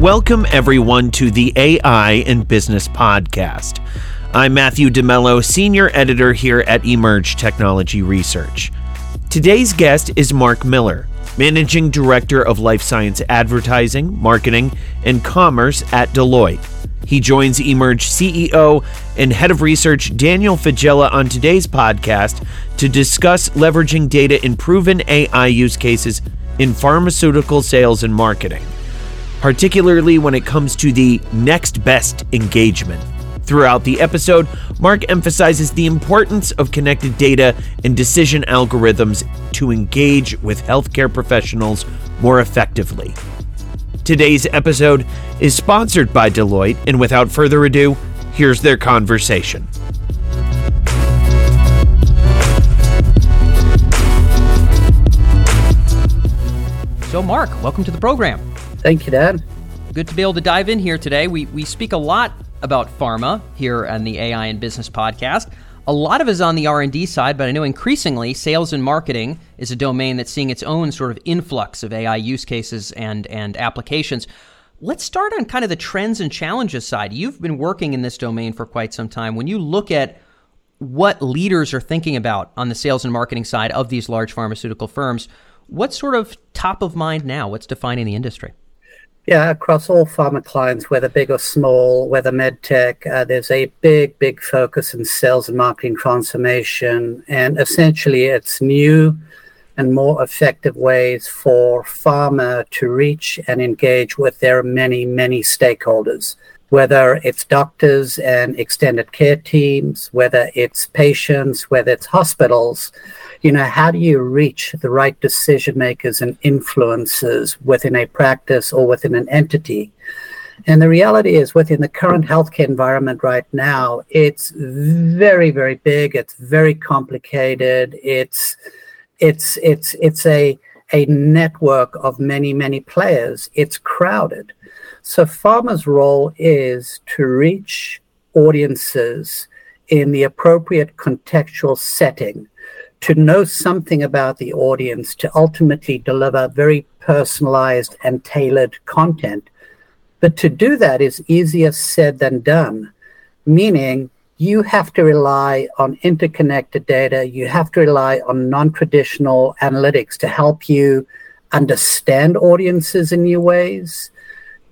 Welcome, everyone, to the AI in Business Podcast. I'm Matthew DeMello, Senior Editor here at Emerj Technology Research. Today's guest is Mark Miller, Managing Director of Life Science Advertising, Marketing, and Commerce at Deloitte. He joins Emerj CEO and Head of Research Daniel Faggella on today's podcast to discuss leveraging data in proven AI use cases in pharmaceutical sales and marketing particularly when it comes to the next best engagement. Throughout the episode, Mark emphasizes the importance of connected data and decision algorithms to engage with healthcare professionals more effectively. Today's episode is sponsored by Deloitte, and without further ado, here's their conversation. So, Mark, welcome to the program. Thank you, Dan. Good to be able to dive in here today. We, we speak a lot about pharma here on the AI in Business podcast. A lot of it is on the R&D side, but I know increasingly sales and marketing is a domain that's seeing its own sort of influx of AI use cases and and applications. Let's start on kind of the trends and challenges side. You've been working in this domain for quite some time. When you look at what leaders are thinking about on the sales and marketing side of these large pharmaceutical firms, what's sort of top of mind now? What's defining the industry? Yeah, across all pharma clients, whether big or small, whether medtech, uh, there's a big, big focus in sales and marketing transformation. And essentially, it's new and more effective ways for pharma to reach and engage with their many, many stakeholders, whether it's doctors and extended care teams, whether it's patients, whether it's hospitals you know, how do you reach the right decision makers and influencers within a practice or within an entity? And the reality is, within the current healthcare environment right now, it's very, very big. It's very complicated. It's it's it's it's a a network of many, many players. It's crowded. So pharma's role is to reach audiences in the appropriate contextual setting to know something about the audience to ultimately deliver very personalized and tailored content. But to do that is easier said than done, meaning you have to rely on interconnected data, you have to rely on non traditional analytics to help you understand audiences in new ways,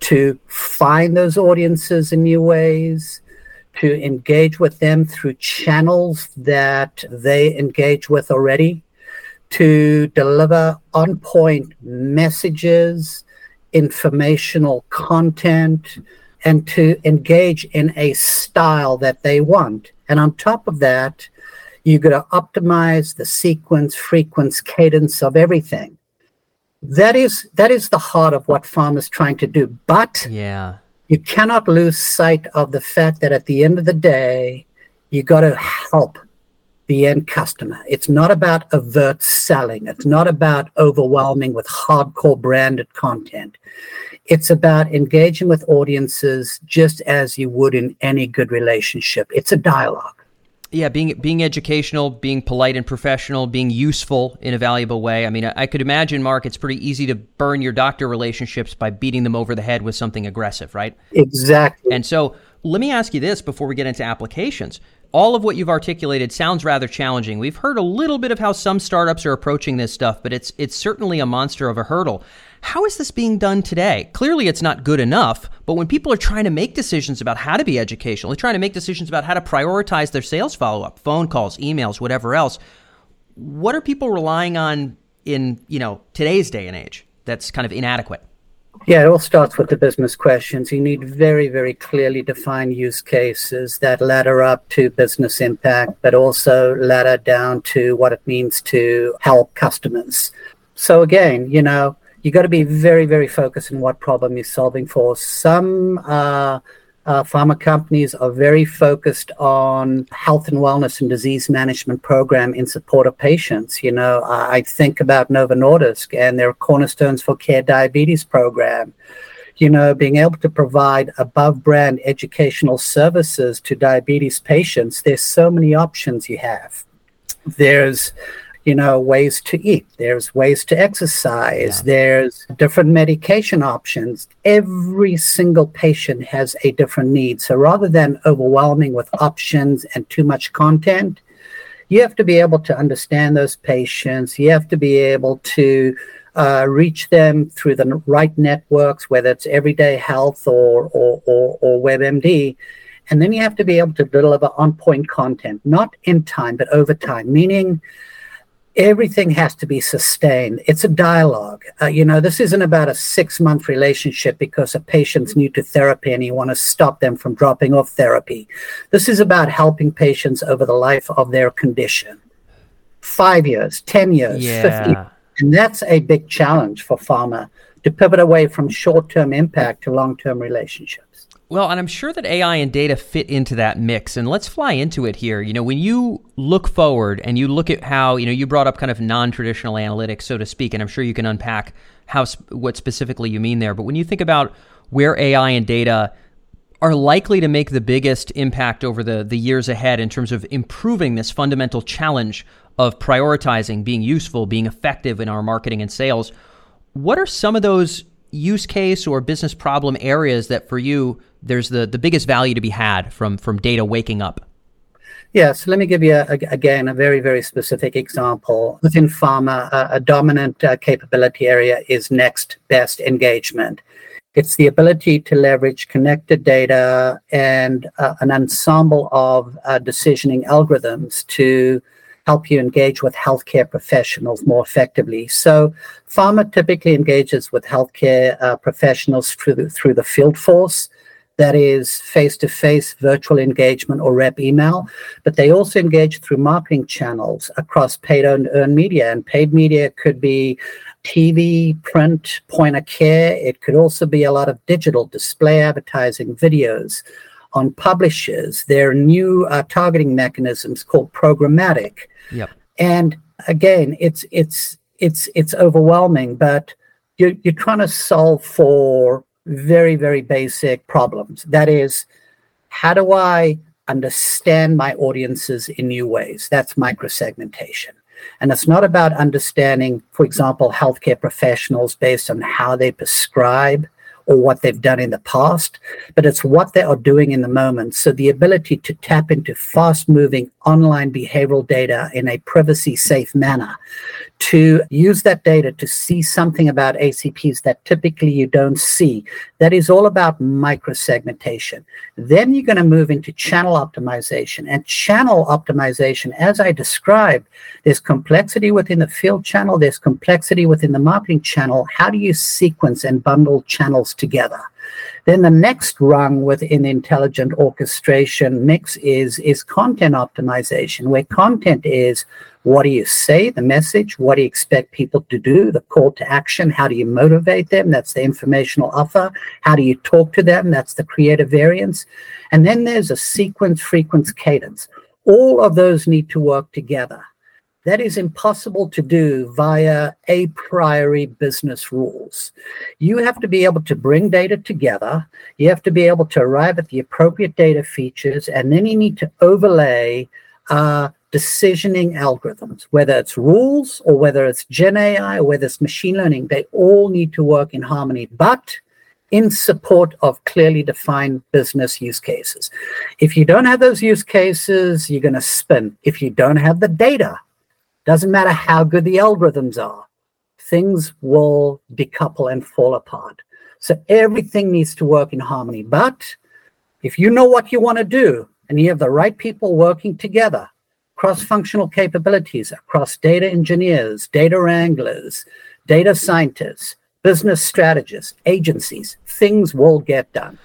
to find those audiences in new ways, to engage with them through channels that they engage with already, to deliver on point messages, informational content, and to engage in a style that they want. And on top of that, you got to optimize the sequence, frequency, cadence of everything. That is that is the heart of what pharma's trying to do. But yeah you cannot lose sight of the fact that at the end of the day, you got to help the end customer. It's not about overt selling. It's not about overwhelming with hardcore branded content. It's about engaging with audiences just as you would in any good relationship. It's a dialogue yeah, being being educational, being polite and professional, being useful in a valuable way. I mean, I, I, could imagine, Mark, it's pretty easy to burn your doctor relationships by beating them over the head with something aggressive, right? Exactly. And so, let me ask you this before we get into applications. All of what you've articulated sounds rather challenging. We've heard a little bit of how some startups are approaching this stuff, but it's it's certainly a monster of a hurdle. How is this being done today? Clearly, it's not good enough, but when people are trying to make decisions about how to be educational, they're trying to make decisions about how to prioritize their sales follow up, phone calls, emails, whatever else, what are people relying on in you know today's day and age that's kind of inadequate? Yeah, it all starts with the business questions. You need very, very clearly defined use cases that ladder up to business impact, but also ladder down to what it means to help customers. So again, you know, you got to be very, very focused on what problem you're solving for. Some uh, uh, pharma companies are very focused on health and wellness and disease management program in support of patients. You know, I think about Novo Nordisk and their cornerstones for care diabetes program. You know, being able to provide above brand educational services to diabetes patients. There's so many options you have. There's you know, ways to eat, there's ways to exercise, yeah. there's different medication options. Every single patient has a different need. So rather than overwhelming with options and too much content, you have to be able to understand those patients. You have to be able to uh, reach them through the right networks, whether it's Everyday Health or, or, or, or WebMD. And then you have to be able to deliver on point content, not in time, but over time, meaning everything has to be sustained. It's a dialogue. Uh, you know, this isn't about a six month relationship because a patient's new to therapy and you want to stop them from dropping off therapy. This is about helping patients over the life of their condition. Five years, 10 years, yeah. 50. And that's a big challenge for pharma to pivot away from short term impact to long term relationships. Well, and I'm sure that AI and data fit into that mix. And let's fly into it here. You know, when you look forward and you look at how, you know, you brought up kind of non-traditional analytics, so to speak, and I'm sure you can unpack how what specifically you mean there. But when you think about where AI and data are likely to make the biggest impact over the the years ahead in terms of improving this fundamental challenge of prioritizing, being useful, being effective in our marketing and sales, what are some of those use case or business problem areas that for you there's the, the biggest value to be had from from data waking up? Yeah, so let me give you a, a, again a very very specific example. Within pharma, a, a dominant uh, capability area is next best engagement. It's the ability to leverage connected data and uh, an ensemble of uh, decisioning algorithms to help you engage with healthcare professionals more effectively. So, pharma typically engages with healthcare uh, professionals through the, through the field force that is face to face virtual engagement or rep email, but they also engage through marketing channels across paid and earned media. And paid media could be TV, print, point of care. It could also be a lot of digital display advertising, videos on publishers. There are new uh, targeting mechanisms called programmatic. Yep. And again, it's it's it's it's overwhelming, but you're, you're trying to solve for very, very basic problems. That is, how do I understand my audiences in new ways? That's microsegmentation. And it's not about understanding, for example, healthcare professionals based on how they prescribe or what they've done in the past, but it's what they are doing in the moment. So the ability to tap into fast moving online behavioral data in a privacy safe manner, to use that data to see something about HCPs that typically you don't see. That is all about microsegmentation. Then you're going to move into channel optimization. And channel optimization, as I described, there's complexity within the field channel, there's complexity within the marketing channel. How do you sequence and bundle channels together? Then the next rung within intelligent orchestration mix is, is content optimization, where content is what do you say, the message, what do you expect people to do, the call to action, how do you motivate them, that's the informational offer, how do you talk to them, that's the creative variance. And then there's a sequence, frequency, cadence. All of those need to work together. That is impossible to do via a priori business rules. You have to be able to bring data together. You have to be able to arrive at the appropriate data features, and then you need to overlay uh, decisioning algorithms, whether it's rules or whether it's Gen AI or whether it's machine learning. They all need to work in harmony, but in support of clearly defined business use cases. If you don't have those use cases, you're going to spin. If you don't have the data, doesn't matter how good the algorithms are, things will decouple and fall apart. So everything needs to work in harmony. But if you know what you want to do and you have the right people working together, cross functional capabilities across data engineers, data wranglers, data scientists, business strategists, agencies, things will get done.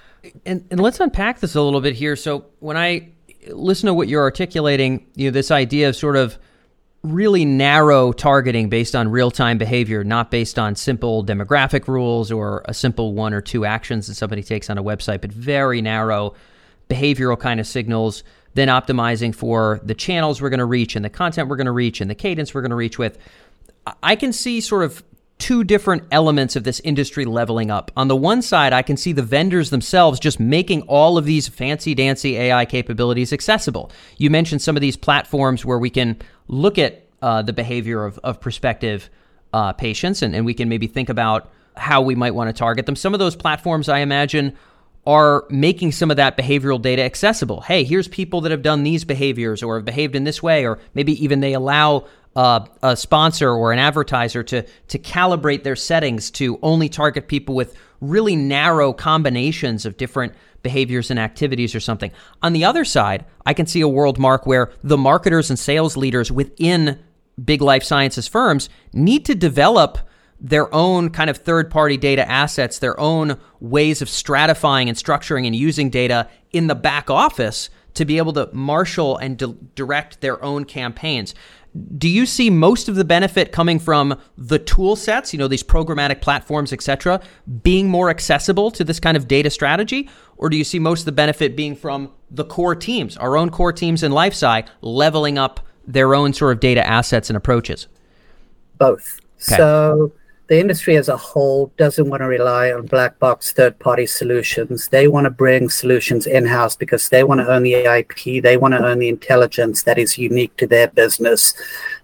And, and let's unpack this a little bit here. So when I listen to what you're articulating, you know, this idea of sort of really narrow targeting based on real time behavior, not based on simple demographic rules or a simple one or two actions that somebody takes on a website, but very narrow behavioral kind of signals. Then optimizing for the channels we're going to reach and the content we're going to reach and the cadence we're going to reach with. I can see sort of two different elements of this industry leveling up. On the one side, I can see the vendors themselves just making all of these fancy dancy AI capabilities accessible. You mentioned some of these platforms where we can look at uh, the behavior of, of prospective uh, patients, and, and we can maybe think about how we might want to target them. Some of those platforms, I imagine, are making some of that behavioral data accessible. Hey, here's people that have done these behaviors or have behaved in this way, or maybe even they allow uh, a sponsor or an advertiser to to calibrate their settings to only target people with really narrow combinations of different behaviors and activities or something. On the other side, I can see a world mark where the marketers and sales leaders within big life sciences firms need to develop their own kind of third party data assets, their own ways of stratifying and structuring and using data in the back office to be able to marshal and di- direct their own campaigns. Do you see most of the benefit coming from the tool sets, you know, these programmatic platforms, et cetera, being more accessible to this kind of data strategy? Or do you see most of the benefit being from the core teams, our own core teams in LifeSci, leveling up their own sort of data assets and approaches? Both. Okay. So the industry as a whole doesn't want to rely on black box third party solutions. They want to bring solutions in house because they want to own the IP, they want to own the intelligence that is unique to their business.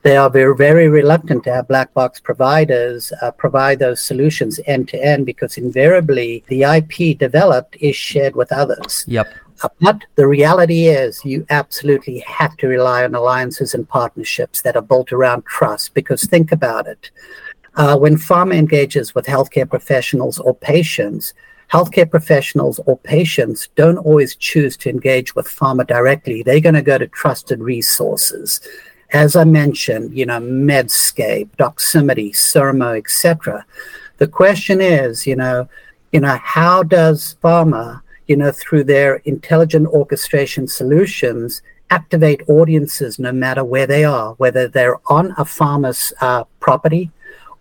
They are very, very reluctant to have black box providers uh, provide those solutions end to end because invariably the IP developed is shared with others. Yep. Uh, but the reality is, you absolutely have to rely on alliances and partnerships that are built around trust. Because think about it uh, when pharma engages with healthcare professionals or patients, healthcare professionals or patients don't always choose to engage with pharma directly. They're going to go to trusted resources. As I mentioned, you know, Medscape, Doximity, Sermo, etc. The question is, you know, you know, how does pharma, you know, through their intelligent orchestration solutions, activate audiences no matter where they are, whether they're on a pharma's uh, property,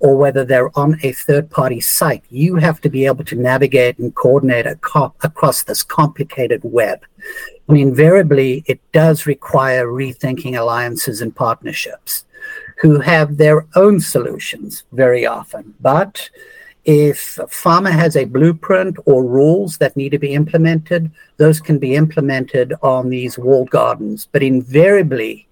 or whether they're on a third party site. You have to be able to navigate and coordinate across this complicated web. And invariably, it does require rethinking alliances and partnerships who have their own solutions very often. But if pharma has a blueprint or rules that need to be implemented, those can be implemented on these walled gardens. But invariably,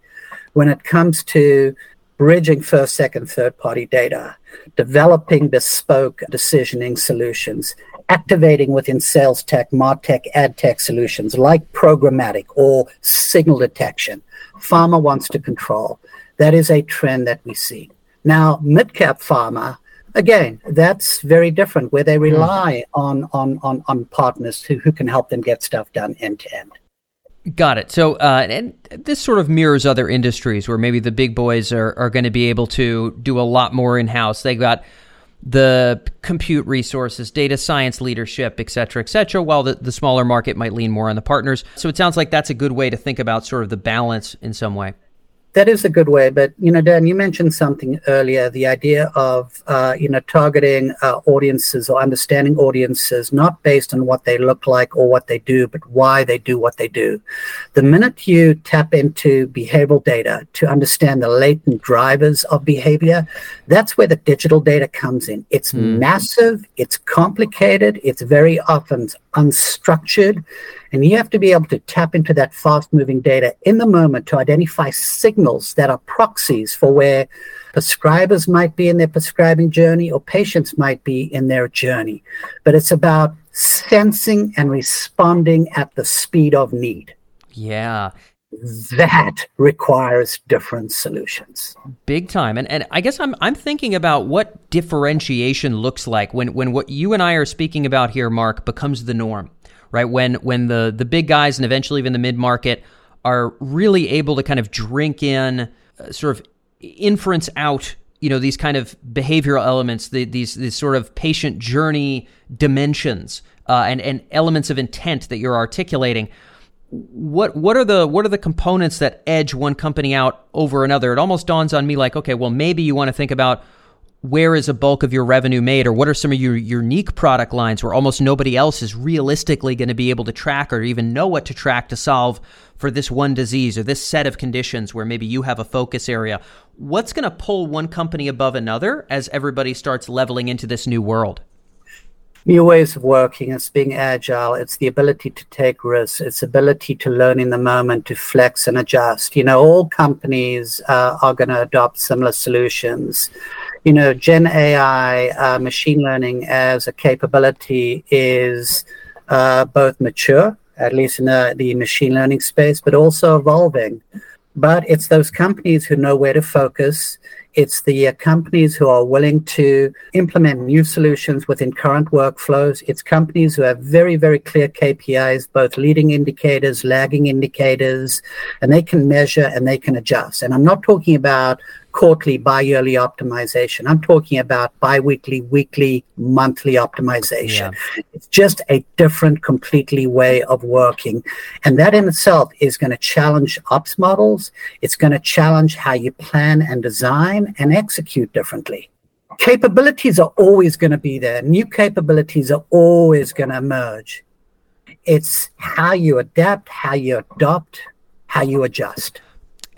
when it comes to bridging first, second, third party data, developing bespoke decisioning solutions, activating within sales tech, martech, ad tech solutions like programmatic or signal detection. Pharma wants to control. That is a trend that we see. Now, mid cap pharma, again, that's very different where they rely mm. on, on, on, on partners who, who can help them get stuff done end to end. Got it. So, uh, and this sort of mirrors other industries where maybe the big boys are, are going to be able to do a lot more in house. They've got the compute resources, data science leadership, et cetera, et cetera, while the, the smaller market might lean more on the partners. So it sounds like that's a good way to think about sort of the balance in some way that is a good way. But you know, Dan, you mentioned something earlier: the idea of uh, you know targeting uh, audiences or understanding audiences not based on what they look like or what they do, but why they do what they do. The minute you tap into behavioral data to understand the latent drivers of behavior, that's where the digital data comes in. It's mm. massive, it's complicated, it's very often unstructured and you have to be able to tap into that fast moving data in the moment to identify signals that are proxies for where prescribers might be in their prescribing journey or patients might be in their journey. But it's about sensing and responding at the speed of need. Yeah. That requires different solutions. Big time. And and I guess I'm I'm thinking about what differentiation looks like when when what you and I are speaking about here, Mark, becomes the norm right? When when the the big guys and eventually even the mid market are really able to kind of drink in uh, sort of inference out you know these kind of behavioral elements the, these these sort of patient journey dimensions uh, and and elements of intent that you're articulating what what are the what are the components that edge one company out over another? It almost dawns on me like okay well maybe you want to think about where is a bulk of your revenue made or what are some of your unique product lines where almost nobody else is realistically going to be able to track or even know what to track to solve for this one disease or this set of conditions where maybe you have a focus area? What's going to pull one company above another as everybody starts leveling into this new world new ways of working, it's being agile, it's the ability to take risks, it's ability to learn in the moment, to flex and adjust. You know, all companies uh, are going to adopt similar solutions. You know, Gen AI, uh, machine learning as a capability is uh, both mature, at least in the, the machine learning space, but also evolving. But it's those companies who know where to focus it's the uh, companies who are willing to implement new solutions within current workflows. It's companies who have very, very clear KPIs, both leading indicators, lagging indicators, and they can measure and they can adjust. And I'm not talking about quarterly, bi-yearly optimization. I'm talking about bi-weekly, weekly, monthly optimization. Yeah. It's just a different, completely way of working. And that in itself is going to challenge ops models. It's going to challenge how you plan and design and execute differently. Capabilities are always going to be there. New capabilities are always going to emerge. It's how you adapt, how you adopt, how you adjust.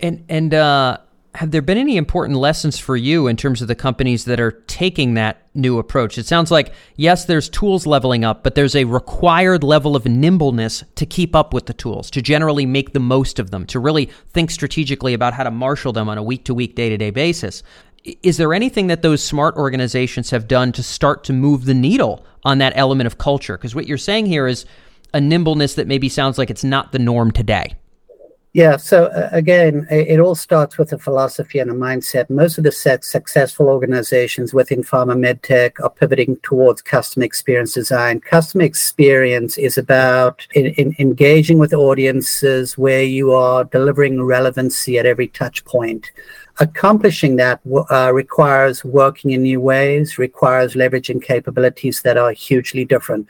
And and uh have there been any important lessons for you in terms of the companies that are taking that new approach? It sounds like, yes, there's tools leveling up, but there's a required level of nimbleness to keep up with the tools, to generally make the most of them, to really think strategically about how to marshal them on a week to week, day to day basis. Is there anything that those smart organizations have done to start to move the needle on that element of culture? Because what you're saying here is a nimbleness that maybe sounds like it's not the norm today. Yeah. So uh, again, it, it, all starts with a philosophy and a mindset. Most of the set successful organizations within pharma medtech are pivoting towards customer experience design. Customer experience is about in, in engaging with audiences where you are delivering relevancy at every touch point accomplishing that uh, requires working in new ways, requires leveraging capabilities that are hugely different.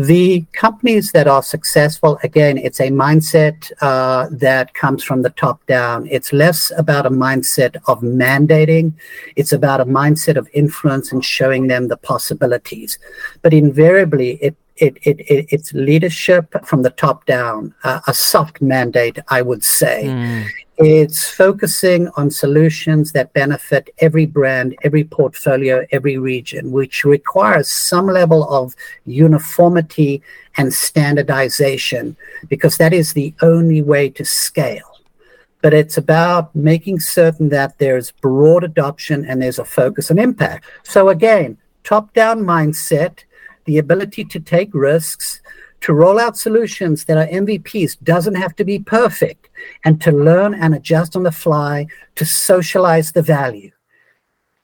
The companies that are successful, again, it's a mindset uh, that comes from the top down. It's less about a mindset of mandating, it's about a mindset of influence and showing them the possibilities. But invariably, it it, it, it, it's leadership from the top down, uh, a soft mandate, I would say. Mm. It's focusing on solutions that benefit every brand, every portfolio, every region, which requires some level of uniformity and standardization, because that is the only way to scale. But it's about making certain that there's broad adoption and there's a focus on impact. So, again, top down mindset, the ability to take risks, to roll out solutions that are MVPs doesn't have to be perfect, and to learn and adjust on the fly to socialize the value.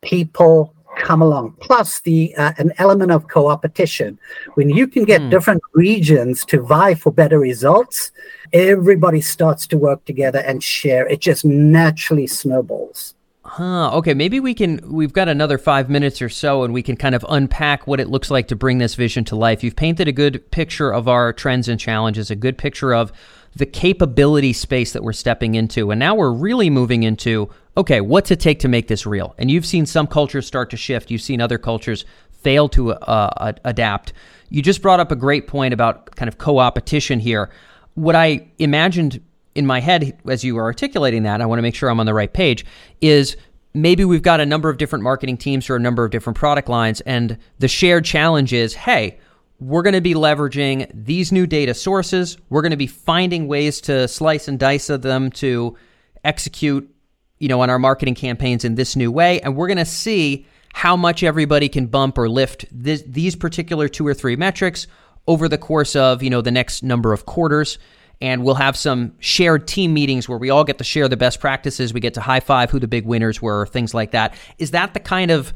People come along. Plus, the uh, an element of co-opetition. When you can get mm. different regions to vie for better results, everybody starts to work together and share. It just naturally snowballs. Huh. Okay. Maybe we can. We've got another five minutes or so, and we can kind of unpack what it looks like to bring this vision to life. You've painted a good picture of our trends and challenges, a good picture of the capability space that we're stepping into, and now we're really moving into okay, what's it take to make this real? And you've seen some cultures start to shift. You've seen other cultures fail to uh, adapt. You just brought up a great point about kind of co-opetition here. What I imagined in my head as you were articulating that, I want to make sure I'm on the right page, is maybe we've got a number of different marketing teams or a number of different product lines, and the shared challenge is hey, we're going to be leveraging these new data sources. We're going to be finding ways to slice and dice them to execute, you know, on our marketing campaigns in this new way, and we're going to see how much everybody can bump or lift this, these particular two or three metrics over the course of you know the next number of quarters and we'll have some shared team meetings where we all get to share the best practices. We get to high five who the big winners were, things like that. Is that the kind of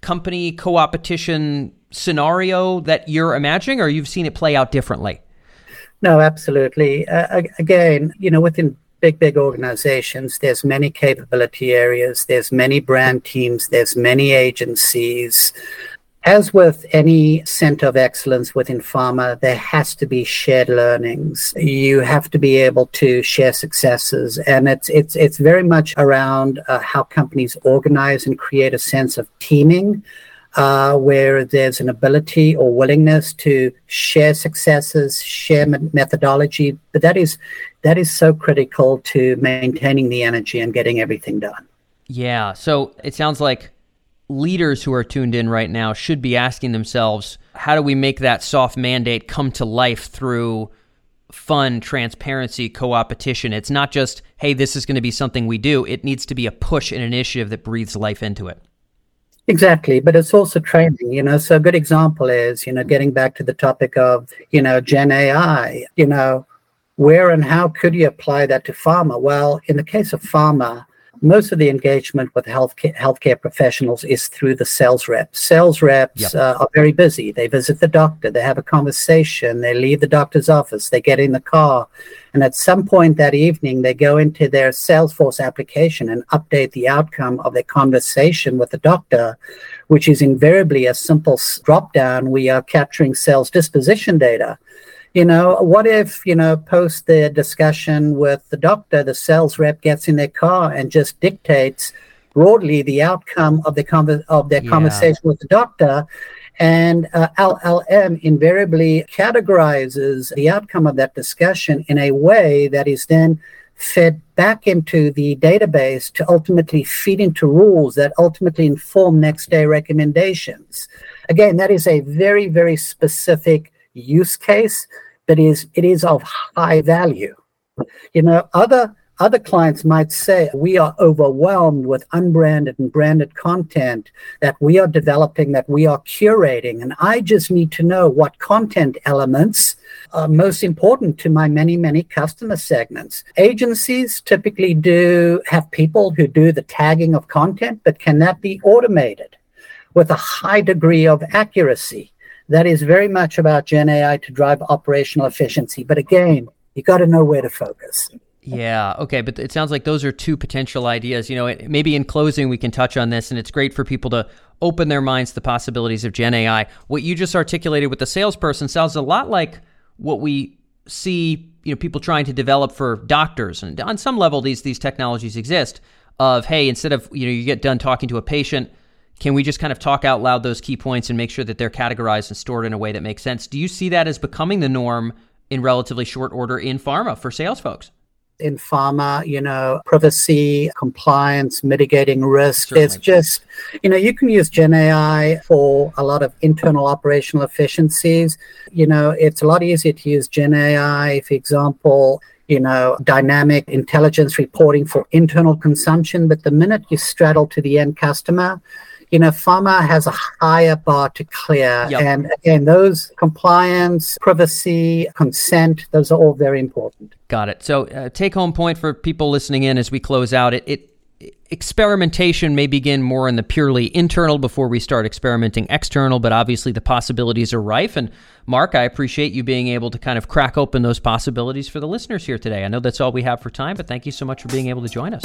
company co-opetition scenario that you're imagining, or you've seen it play out differently? No, absolutely. Uh, again, you know, within big, big organizations, there's many capability areas, there's many brand teams, there's many agencies. As with any center of excellence within pharma, there has to be shared learnings. You have to be able to share successes, and it's it's it's very much around uh, how companies organize and create a sense of teaming, uh, where there's an ability or willingness to share successes, share methodology. But that is that is so critical to maintaining the energy and getting everything done. Yeah. So it sounds like leaders who are tuned in right now should be asking themselves how do we make that soft mandate come to life through fun, transparency, co opetition? It's not just, hey, this is going to be something we do. It needs to be a push and initiative that breathes life into it. Exactly, but it's also training, you know. So a good example is, you know, getting back to the topic of, you know, Gen AI, you know, where and how could you apply that to pharma? Well, in the case of pharma, most of the engagement with healthcare, healthcare professionals is through the sales reps. Sales reps yep. uh, are very busy. They visit the doctor, they have a conversation, they leave the doctor's office, they get in the car, and at some point that evening, they go into their Salesforce application and update the outcome of their conversation with the doctor, which is invariably a simple drop down. We are capturing sales disposition data you know, what if, you know, post the discussion with the doctor, the sales rep gets in their car and just dictates broadly the outcome of the con- of their yeah. conversation with the doctor and uh, LLM invariably categorizes the outcome of that discussion in a way that is then fed back into the database to ultimately feed into rules that ultimately inform next day recommendations. Again, that is a very, very specific use case that is it is of high value. You know, other other clients might say we are overwhelmed with unbranded and branded content that we are developing, that we are curating, and I just need to know what content elements are most important to my many, many customer segments. Agencies typically do have people who do the tagging of content, but can that be automated with a high degree of accuracy? That is very much about Gen AI to drive operational efficiency. But again, you got to know where to focus. Yeah. Okay. But it sounds like those are two potential ideas. You know, maybe in closing, we can touch on this, and it's great for people to open their minds to the possibilities of Gen AI. What you just articulated with the salesperson sounds a lot like what we see. You know, people trying to develop for doctors, and on some level, these these technologies exist. Of hey, instead of you know, you get done talking to a patient can we just kind of talk out loud those key points and make sure that they're categorized and stored in a way that makes sense? Do you see that as becoming the norm in relatively short order in pharma for sales folks? in pharma, you know, privacy, compliance, mitigating risk. Certainly. It's just, you know, you can use Gen AI for a lot of internal operational efficiencies. You know, it's a lot easier to use Gen AI, for example, you know, dynamic intelligence reporting for internal consumption. But the minute you straddle to the end customer, you know, pharma has a higher bar to clear. Yep. And again, those compliance, privacy, consent, those are all very important. Got it. So, uh, take home point for people listening in as we close out it, it experimentation may begin more in the purely internal before we start experimenting external, but obviously the possibilities are rife. And Mark, I appreciate you being able to kind of crack open those possibilities for the listeners here today. I know that's all we have for time, but thank you so much for being able to join us.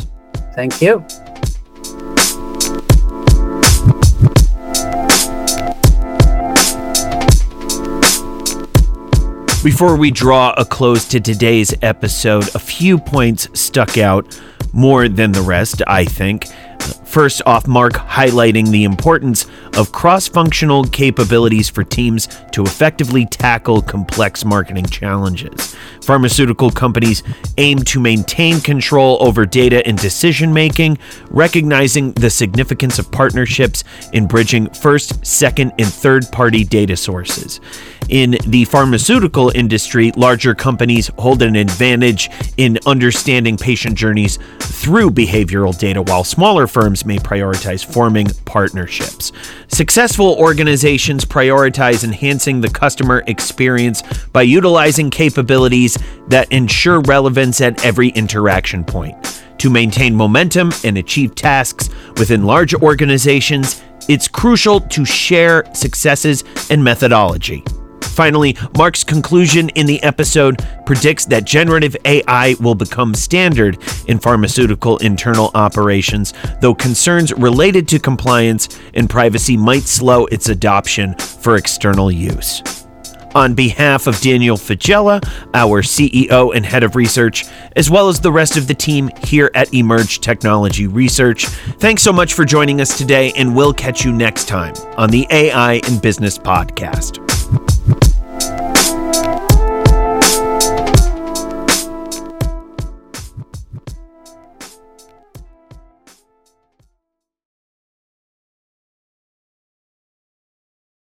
Thank you. Before we draw a close to today's episode, a few points stuck out more than the rest, I think. First off, Mark highlighting the importance of cross functional capabilities for teams to effectively tackle complex marketing challenges. Pharmaceutical companies aim to maintain control over data and decision making, recognizing the significance of partnerships in bridging first, second, and third party data sources. In the pharmaceutical industry, larger companies hold an advantage in understanding patient journeys through behavioral data, while smaller firms may prioritize forming partnerships. Successful organizations prioritize enhancing the customer experience by utilizing capabilities that ensure relevance at every interaction point. To maintain momentum and achieve tasks within large organizations, it's crucial to share successes and methodology. Finally, Mark's conclusion in the episode predicts that generative AI will become standard in pharmaceutical internal operations, though concerns related to compliance and privacy might slow its adoption for external use. On behalf of Daniel Faggella, our CEO and head of research, as well as the rest of the team here at Emerj Technology Research, thanks so much for joining us today, and we'll catch you next time on the AI in Business podcast thank you